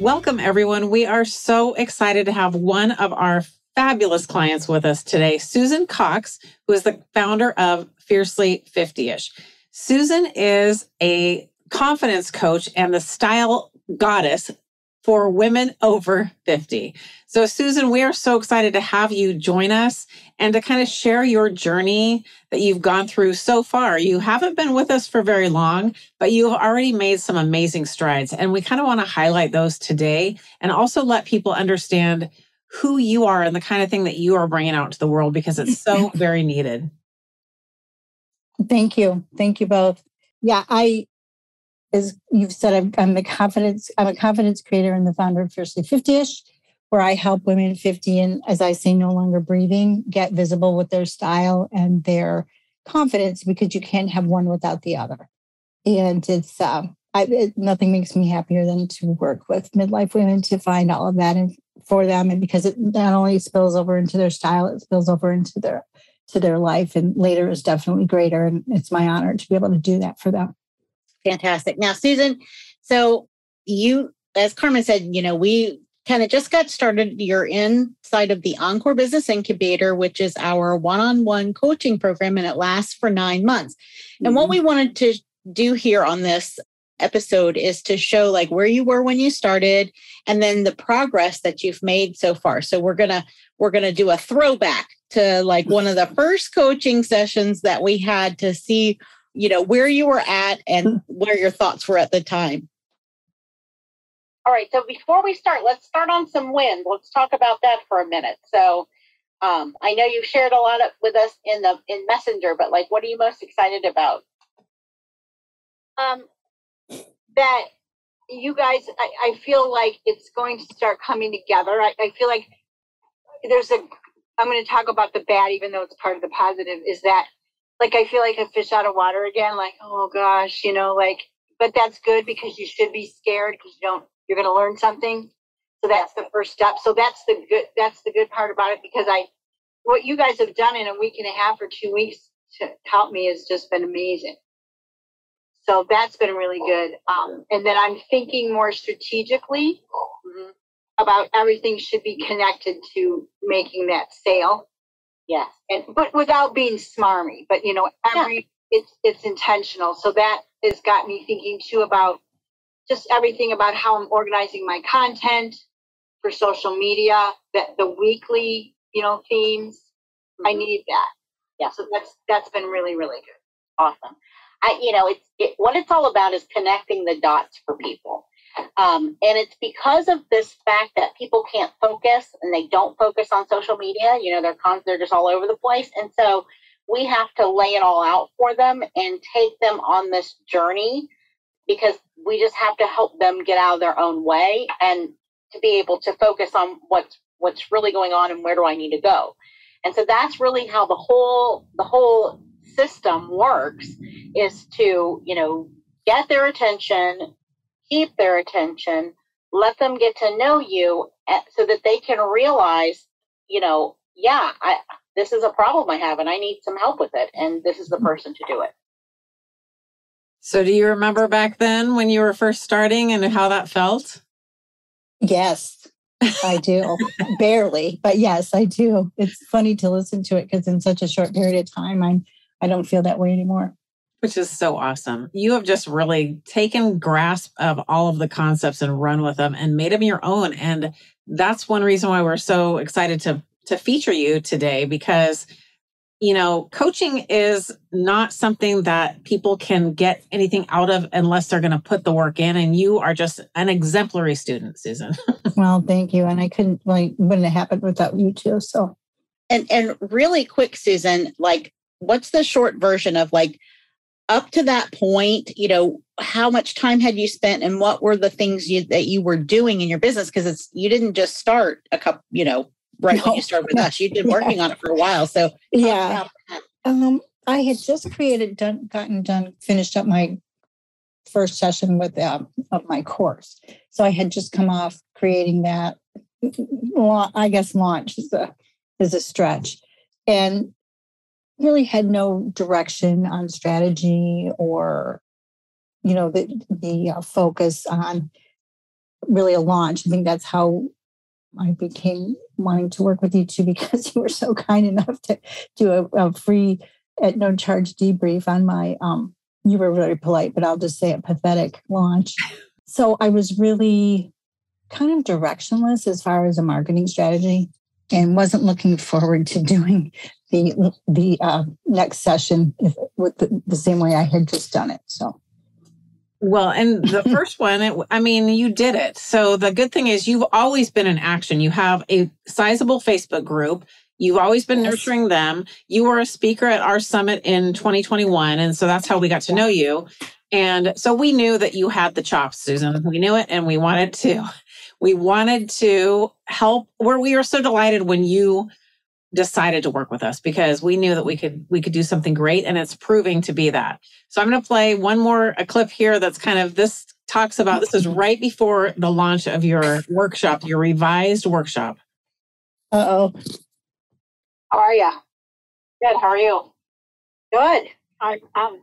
Welcome, everyone. We are so excited to have one of our fabulous clients with us today, Susan Cox, who is the founder of Fiercely 50 ish. Susan is a confidence coach and the style goddess for women over 50. So, Susan, we are so excited to have you join us and to kind of share your journey that you've gone through so far. You haven't been with us for very long, but you've already made some amazing strides. And we kind of want to highlight those today and also let people understand who you are and the kind of thing that you are bringing out to the world because it's so very needed. Thank you. Thank you both. Yeah, I as you've said, I'm, a confidence, I'm a confidence creator and the founder of Fiercely 50ish, where I help women 50 and as I say, no longer breathing, get visible with their style and their confidence because you can't have one without the other. And it's uh, I, it, nothing makes me happier than to work with midlife women to find all of that and for them, and because it not only spills over into their style, it spills over into their to their life, and later is definitely greater. And it's my honor to be able to do that for them. Fantastic. Now, Susan, so you, as Carmen said, you know, we kind of just got started. You're inside of the Encore Business Incubator, which is our one on one coaching program, and it lasts for nine months. Mm-hmm. And what mm-hmm. we wanted to do here on this episode is to show like where you were when you started and then the progress that you've made so far so we're gonna we're gonna do a throwback to like one of the first coaching sessions that we had to see you know, where you were at and hmm. where your thoughts were at the time. All right. So before we start, let's start on some wins. Let's talk about that for a minute. So um, I know you've shared a lot of, with us in the in Messenger, but like, what are you most excited about? Um, that you guys, I, I feel like it's going to start coming together. I, I feel like there's a. I'm going to talk about the bad, even though it's part of the positive. Is that like I feel like a fish out of water again. Like, oh gosh, you know, like, but that's good because you should be scared because you don't, you're going to learn something. So that's the first step. So that's the good, that's the good part about it because I, what you guys have done in a week and a half or two weeks to help me has just been amazing. So that's been really good. Um, and then I'm thinking more strategically mm-hmm. about everything should be connected to making that sale Yes. And but without being smarmy, but you know, every yeah. it's it's intentional. So that has got me thinking too about just everything about how I'm organizing my content for social media, that the weekly, you know, themes. Mm-hmm. I need that. Yeah. So that's that's been really, really good. Awesome. I you know, it's it, what it's all about is connecting the dots for people. Um, and it's because of this fact that people can't focus and they don't focus on social media. You know, they're con- they're just all over the place, and so we have to lay it all out for them and take them on this journey because we just have to help them get out of their own way and to be able to focus on what's what's really going on and where do I need to go. And so that's really how the whole the whole system works is to, you know, get their attention, keep their attention, let them get to know you so that they can realize, you know, yeah, I this is a problem I have and I need some help with it and this is the mm-hmm. person to do it. So do you remember back then when you were first starting and how that felt? Yes, I do. Barely, but yes, I do. It's funny to listen to it because in such a short period of time, I'm I don't feel that way anymore. Which is so awesome. You have just really taken grasp of all of the concepts and run with them and made them your own. And that's one reason why we're so excited to to feature you today because you know, coaching is not something that people can get anything out of unless they're going to put the work in. And you are just an exemplary student, Susan. well, thank you. And I couldn't, like, wouldn't have happened without you too. So, and and really quick, Susan, like, what's the short version of like up to that point? You know, how much time had you spent, and what were the things you that you were doing in your business? Because it's you didn't just start a couple, you know, right no. when you started with us. You've been working yeah. on it for a while. So yeah. Um, I had just created, done, gotten done, finished up my first session with um, of my course. So I had just come off creating that. Well, I guess launch is a is a stretch, and really had no direction on strategy or you know the the uh, focus on really a launch. I think that's how I became wanting to work with you too because you were so kind enough to do a, a free at no charge debrief on my um you were very polite but i'll just say it pathetic launch so i was really kind of directionless as far as a marketing strategy and wasn't looking forward to doing the the uh, next session if, with the, the same way i had just done it so well, and the first one, it, I mean, you did it. So the good thing is you've always been in action. You have a sizable Facebook group. You've always been yes. nurturing them. You were a speaker at our summit in 2021. And so that's how we got to know you. And so we knew that you had the chops, Susan. We knew it and we wanted to. We wanted to help where we were so delighted when you decided to work with us because we knew that we could we could do something great and it's proving to be that. So I'm going to play one more a clip here that's kind of this talks about this is right before the launch of your workshop, your revised workshop. Uh-oh. How are you? Good. How are you? Good. I um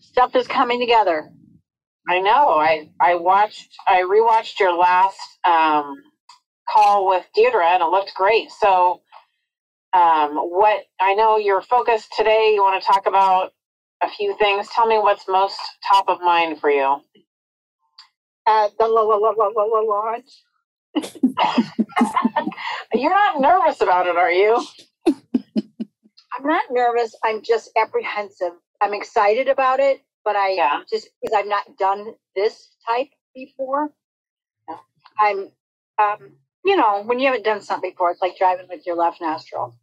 stuff is coming together. I know. I I watched I rewatched your last um call with Deirdre and it looked great. So um, what I know you're focused today. You want to talk about a few things. Tell me what's most top of mind for you. Uh, the la la la la la la launch. you're not nervous about it, are you? I'm not nervous. I'm just apprehensive. I'm excited about it, but I yeah. just because I've not done this type before. I'm, um, you know, when you haven't done something before, it's like driving with your left nostril.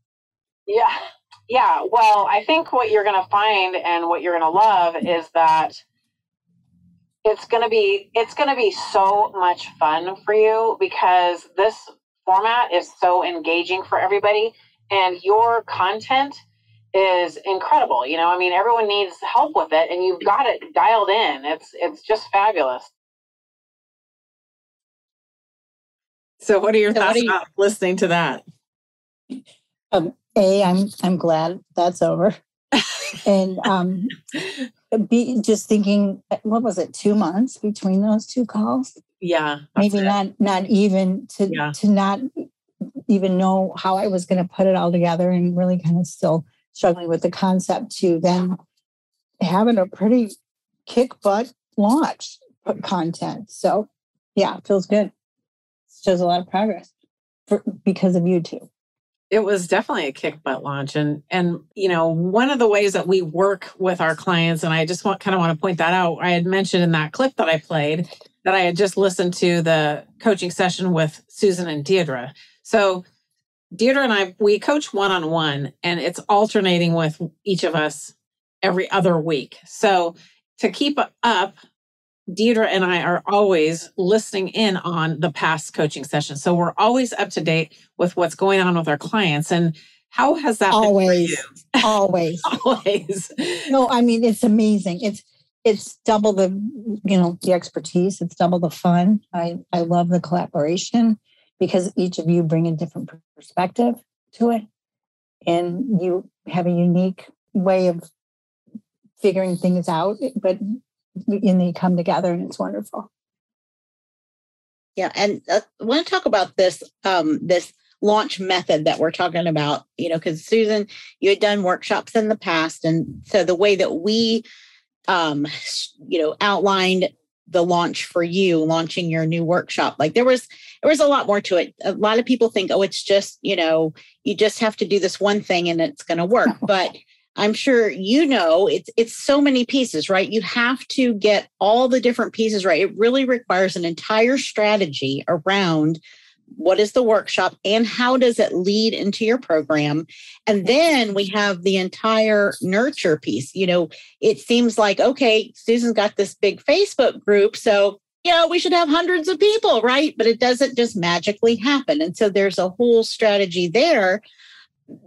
Yeah. Yeah. Well, I think what you're going to find and what you're going to love is that it's going to be it's going to be so much fun for you because this format is so engaging for everybody and your content is incredible. You know, I mean everyone needs help with it and you've got it dialed in. It's it's just fabulous. So what are your so thoughts are you- about listening to that? Um, a, I'm I'm glad that's over. and um be just thinking what was it, two months between those two calls? Yeah. Maybe it. not not even to yeah. to not even know how I was going to put it all together and really kind of still struggling with the concept to then having a pretty kick butt launch content. So yeah, feels good. Shows a lot of progress for, because of you too it was definitely a kick butt launch and and you know one of the ways that we work with our clients and i just want kind of want to point that out i had mentioned in that clip that i played that i had just listened to the coaching session with susan and deirdre. So deirdre and i we coach one-on-one and it's alternating with each of us every other week. So to keep up Deirdre and I are always listening in on the past coaching sessions. So we're always up to date with what's going on with our clients. And how has that always, always, always? No, I mean it's amazing. It's it's double the you know the expertise. It's double the fun. I I love the collaboration because each of you bring a different perspective to it, and you have a unique way of figuring things out. But and they come together and it's wonderful. Yeah, and uh, I want to talk about this um, this launch method that we're talking about. You know, because Susan, you had done workshops in the past, and so the way that we um, you know, outlined the launch for you, launching your new workshop. Like there was there was a lot more to it. A lot of people think, oh, it's just, you know, you just have to do this one thing and it's going to work. But I'm sure you know it's it's so many pieces, right? You have to get all the different pieces right. It really requires an entire strategy around what is the workshop and how does it lead into your program and then we have the entire nurture piece you know it seems like okay susan's got this big facebook group so you know we should have hundreds of people right but it doesn't just magically happen and so there's a whole strategy there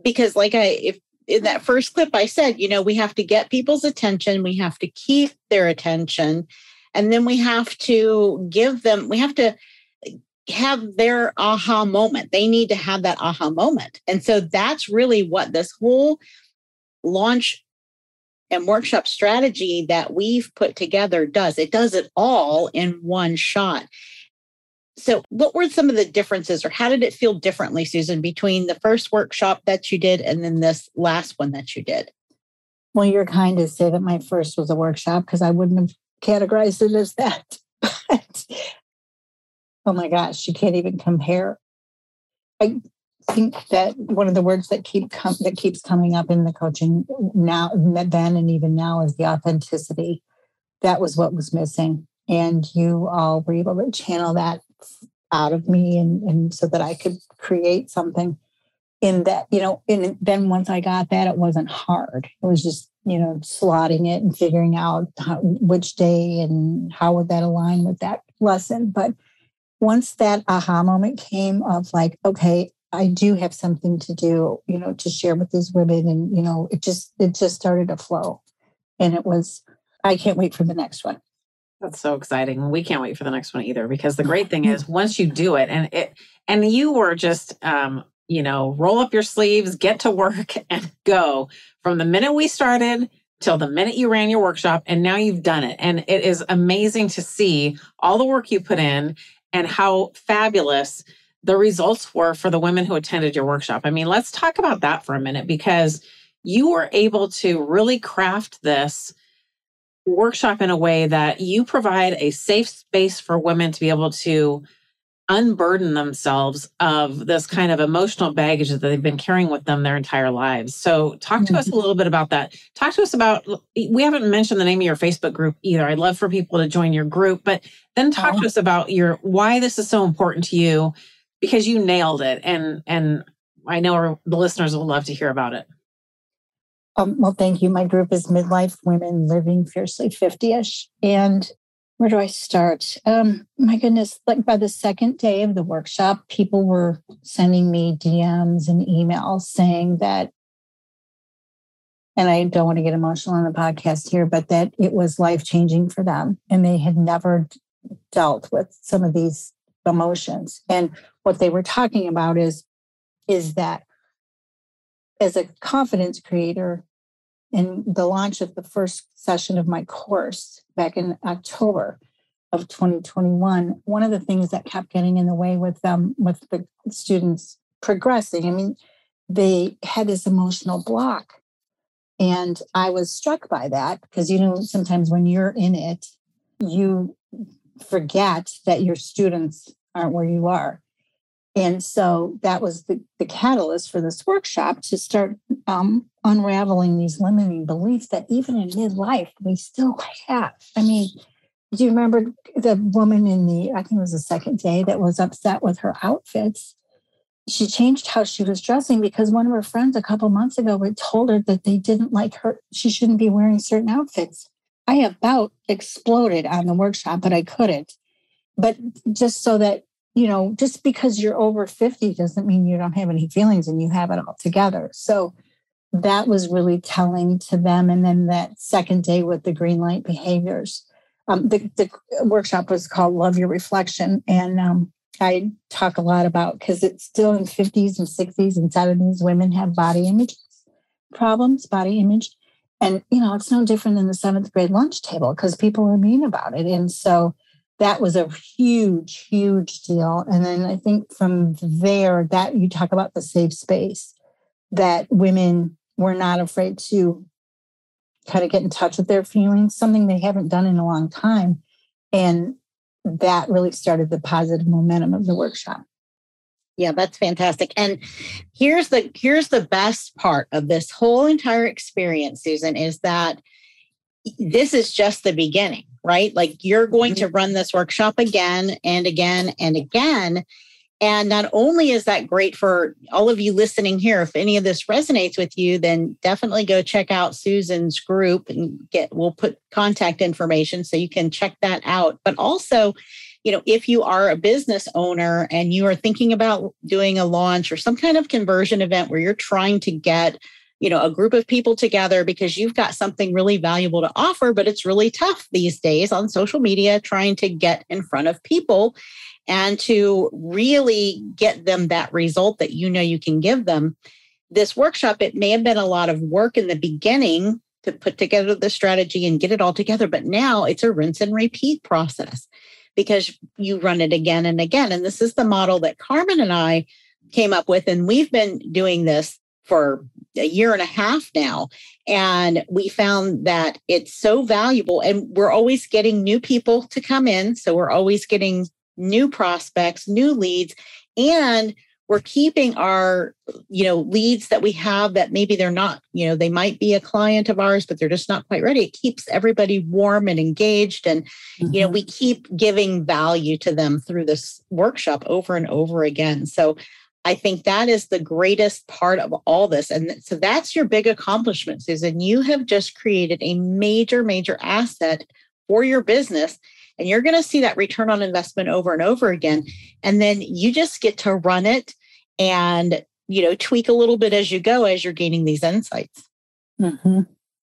because like i if in that hmm. first clip i said you know we have to get people's attention we have to keep their attention and then we have to give them we have to eh, have their aha moment. They need to have that aha moment. And so that's really what this whole launch and workshop strategy that we've put together does. It does it all in one shot. So, what were some of the differences, or how did it feel differently, Susan, between the first workshop that you did and then this last one that you did? Well, you're kind to say that my first was a workshop because I wouldn't have categorized it as that. But oh my gosh, you can't even compare. I think that one of the words that keep com- that keeps coming up in the coaching now, then and even now, is the authenticity. That was what was missing, and you all were able to channel that out of me, and and so that I could create something in that you know. And then once I got that, it wasn't hard. It was just you know slotting it and figuring out how, which day and how would that align with that lesson, but once that aha moment came of like, okay, I do have something to do, you know, to share with these women. And, you know, it just, it just started to flow. And it was, I can't wait for the next one. That's so exciting. We can't wait for the next one either because the great thing is once you do it and it, and you were just, um, you know, roll up your sleeves, get to work and go from the minute we started till the minute you ran your workshop and now you've done it. And it is amazing to see all the work you put in and how fabulous the results were for the women who attended your workshop. I mean, let's talk about that for a minute because you were able to really craft this workshop in a way that you provide a safe space for women to be able to unburden themselves of this kind of emotional baggage that they've been carrying with them their entire lives. So, talk to us a mm-hmm. little bit about that. Talk to us about, we haven't mentioned the name of your Facebook group either. I'd love for people to join your group, but then talk oh. to us about your why this is so important to you because you nailed it. And, and I know our, the listeners will love to hear about it. Um, well, thank you. My group is Midlife Women Living Fiercely 50 ish. And where do I start? Um, my goodness, like by the second day of the workshop, people were sending me DMs and emails saying that, and I don't want to get emotional on the podcast here, but that it was life changing for them and they had never dealt with some of these emotions. And what they were talking about is, is that as a confidence creator, in the launch of the first session of my course back in October of 2021, one of the things that kept getting in the way with them, with the students progressing, I mean, they had this emotional block. And I was struck by that because, you know, sometimes when you're in it, you forget that your students aren't where you are. And so that was the, the catalyst for this workshop to start um, unraveling these limiting beliefs that even in midlife we still have. I mean, do you remember the woman in the, I think it was the second day, that was upset with her outfits? She changed how she was dressing because one of her friends a couple months ago had told her that they didn't like her, she shouldn't be wearing certain outfits. I about exploded on the workshop, but I couldn't. But just so that you know, just because you're over 50 doesn't mean you don't have any feelings and you have it all together. So that was really telling to them. And then that second day with the green light behaviors, um, the, the workshop was called Love Your Reflection. And um, I talk a lot about because it's still in 50s and 60s and 70s, women have body image problems, body image. And, you know, it's no different than the seventh grade lunch table because people are mean about it. And so that was a huge, huge deal. And then I think from there, that you talk about the safe space that women were not afraid to kind of get in touch with their feelings, something they haven't done in a long time. And that really started the positive momentum of the workshop. Yeah, that's fantastic. And here's the here's the best part of this whole entire experience, Susan, is that this is just the beginning, right? Like you're going to mm-hmm. run this workshop again and again and again. And not only is that great for all of you listening here, if any of this resonates with you, then definitely go check out Susan's group and get, we'll put contact information so you can check that out. But also, you know, if you are a business owner and you are thinking about doing a launch or some kind of conversion event where you're trying to get you know a group of people together because you've got something really valuable to offer but it's really tough these days on social media trying to get in front of people and to really get them that result that you know you can give them. This workshop it may have been a lot of work in the beginning to put together the strategy and get it all together but now it's a rinse and repeat process because you run it again and again. And this is the model that carmen and i came up with and we've been doing this for a year and a half now. And we found that it's so valuable. And we're always getting new people to come in. So we're always getting new prospects, new leads. And we're keeping our you know leads that we have that maybe they're not you know they might be a client of ours but they're just not quite ready it keeps everybody warm and engaged and mm-hmm. you know mm-hmm. we keep giving value to them through this workshop over and over again so I think that is the greatest part of all this. And so that's your big accomplishment, Susan. You have just created a major, major asset for your business. And you're going to see that return on investment over and over again. And then you just get to run it and, you know, tweak a little bit as you go as you're gaining these insights. Mm-hmm.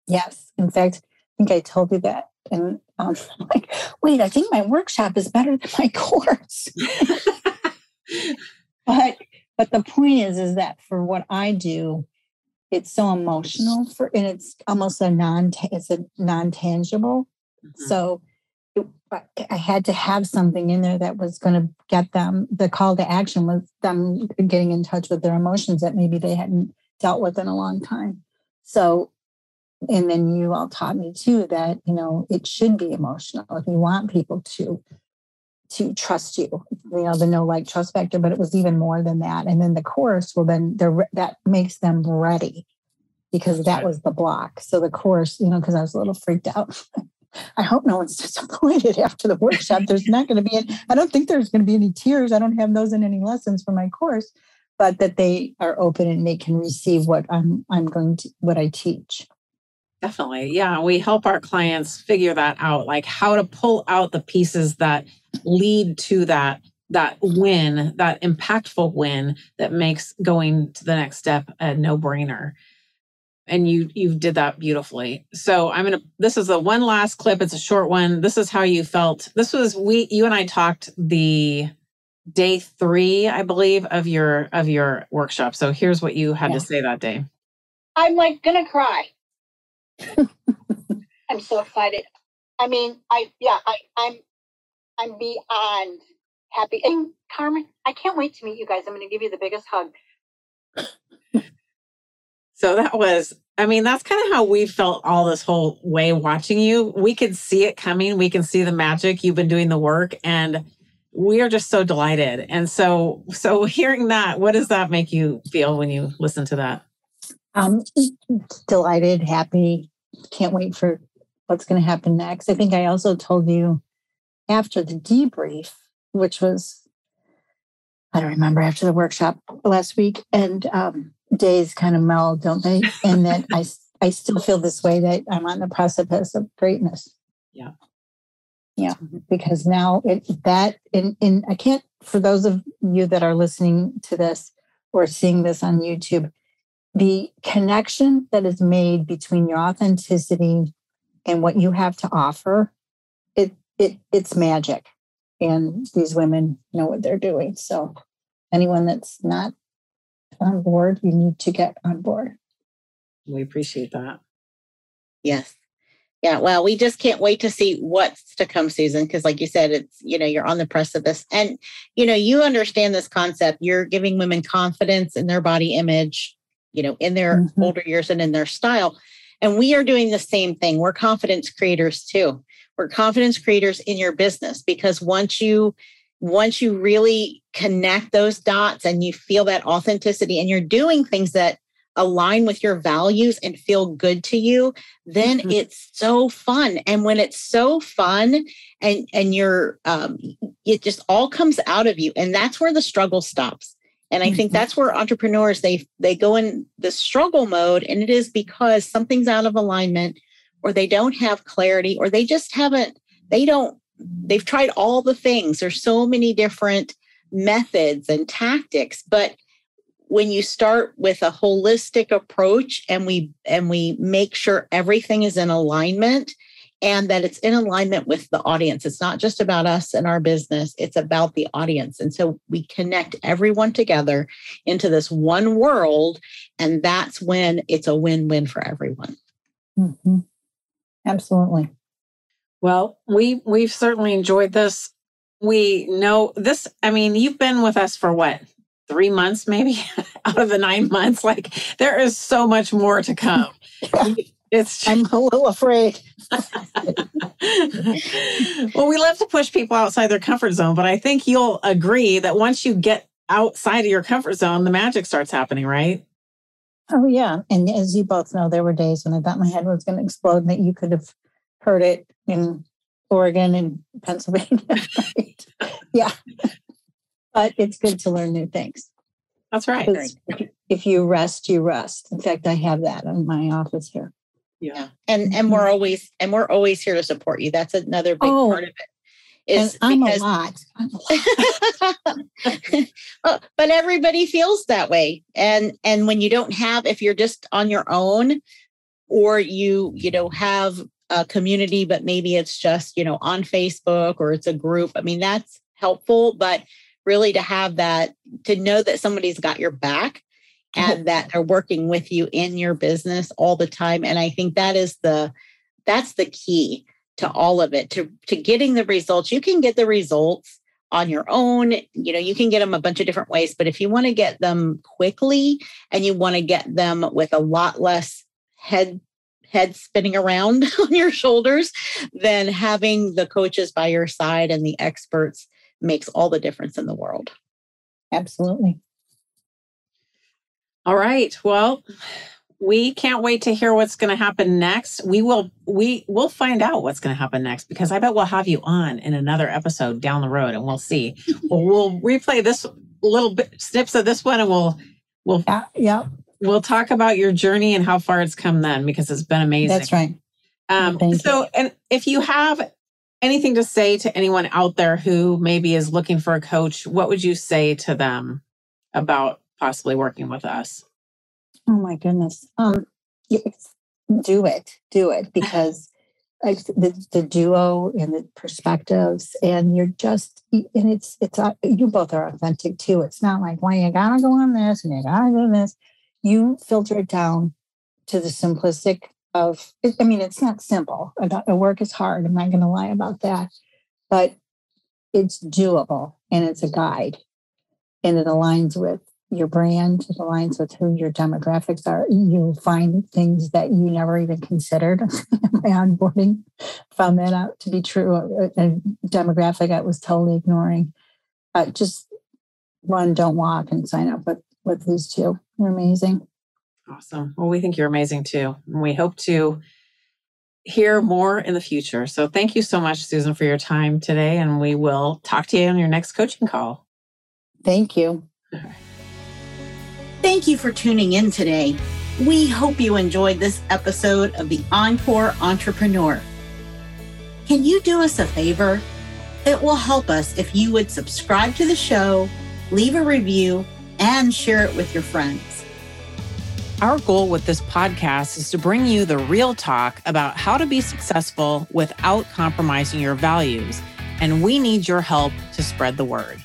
Yes. In fact, I think I told you that. And um, I'm like, wait, I think my workshop is better than my course. but but the point is, is that for what I do, it's so emotional for, and it's almost a non, it's a non-tangible. Mm-hmm. So it, I had to have something in there that was going to get them. The call to action was them getting in touch with their emotions that maybe they hadn't dealt with in a long time. So, and then you all taught me too that you know it should be emotional if you want people to to trust you, you know, the no like trust factor, but it was even more than that. And then the course, well, then the, that makes them ready because that was the block. So the course, you know, because I was a little freaked out. I hope no one's disappointed after the workshop. There's not going to be, any, I don't think there's going to be any tears. I don't have those in any lessons for my course, but that they are open and they can receive what I'm, I'm going to, what I teach. Definitely. Yeah. We help our clients figure that out, like how to pull out the pieces that lead to that that win, that impactful win that makes going to the next step a no-brainer. And you you did that beautifully. So I'm gonna this is the one last clip. It's a short one. This is how you felt. This was we you and I talked the day three, I believe, of your of your workshop. So here's what you had yeah. to say that day. I'm like gonna cry. I'm so excited. I mean, I yeah, I I'm I'm beyond happy. And Carmen, I can't wait to meet you guys. I'm going to give you the biggest hug. so that was I mean, that's kind of how we felt all this whole way watching you. We could see it coming. We can see the magic. You've been doing the work and we are just so delighted. And so so hearing that, what does that make you feel when you listen to that? Um delighted, happy, can't wait for what's going to happen next. I think I also told you after the debrief, which was, I don't remember, after the workshop last week, and um, days kind of meld, don't they? And that I, I still feel this way that I'm on the precipice of greatness. Yeah. Yeah, because now it that in in I can't for those of you that are listening to this or seeing this on YouTube, the connection that is made between your authenticity and what you have to offer, it it it's magic. And these women know what they're doing. So anyone that's not on board, you need to get on board. We appreciate that. Yes. Yeah, well, we just can't wait to see what's to come, Susan, because like you said, it's, you know, you're on the precipice. And, you know, you understand this concept. You're giving women confidence in their body image, you know, in their mm-hmm. older years and in their style. And we are doing the same thing. We're confidence creators too. We're confidence creators in your business because once you once you really connect those dots and you feel that authenticity and you're doing things that align with your values and feel good to you then mm-hmm. it's so fun and when it's so fun and and you're um it just all comes out of you and that's where the struggle stops and i mm-hmm. think that's where entrepreneurs they they go in the struggle mode and it is because something's out of alignment or they don't have clarity or they just haven't they don't they've tried all the things. There's so many different methods and tactics but when you start with a holistic approach and we and we make sure everything is in alignment and that it's in alignment with the audience it's not just about us and our business it's about the audience. And so we connect everyone together into this one world and that's when it's a win-win for everyone. Mm-hmm. Absolutely. Well we we've certainly enjoyed this. We know this i mean you've been with us for what three months maybe? Out of the nine months like there is so much more to come. It's i'm a little afraid. Well we love to push people outside their comfort zone but i think you'll agree that once you get outside of your comfort zone the magic starts happening right oh yeah and as you both know there were days when i thought my head was going to explode and that you could have heard it in oregon and pennsylvania right? yeah but it's good to learn new things. That's right. If you rest, you rest. In fact, I have that in my office here. Yeah. And and we're mm-hmm. always and we're always here to support you. That's another big oh, part of it. Is I'm because, a lot. I'm a lot. but everybody feels that way. And and when you don't have, if you're just on your own, or you, you know, have a community, but maybe it's just, you know, on Facebook or it's a group. I mean, that's helpful. But really to have that, to know that somebody's got your back oh. and that they're working with you in your business all the time. And I think that is the, that's the key to all of it, to, to getting the results. You can get the results on your own. You know, you can get them a bunch of different ways, but if you want to get them quickly and you want to get them with a lot less head head spinning around on your shoulders, then having the coaches by your side and the experts makes all the difference in the world. Absolutely. All right. Well, we can't wait to hear what's going to happen next. We will we will find out what's going to happen next because I bet we'll have you on in another episode down the road and we'll see. we'll, we'll replay this little bit snips of this one and we'll we'll yeah, yeah. We'll talk about your journey and how far it's come then because it's been amazing. That's right. Um, so, you. and if you have anything to say to anyone out there who maybe is looking for a coach, what would you say to them about possibly working with us? Oh my goodness. Um, yes, do it, do it because like the, the duo and the perspectives and you're just and it's it's uh, you both are authentic too. It's not like well you gotta go on this and you gotta do this. You filter it down to the simplistic of i mean it's not simple. The work is hard i'm not going to lie about that but it's doable and it's a guide and it aligns with your brand it aligns with who your demographics are you'll find things that you never even considered my onboarding found that out to be true a, a demographic i was totally ignoring uh, just run don't walk and sign up with with these two they're amazing Awesome. Well, we think you're amazing too. And we hope to hear more in the future. So thank you so much, Susan, for your time today. And we will talk to you on your next coaching call. Thank you. Thank you for tuning in today. We hope you enjoyed this episode of the Encore Entrepreneur. Can you do us a favor? It will help us if you would subscribe to the show, leave a review, and share it with your friends. Our goal with this podcast is to bring you the real talk about how to be successful without compromising your values. And we need your help to spread the word.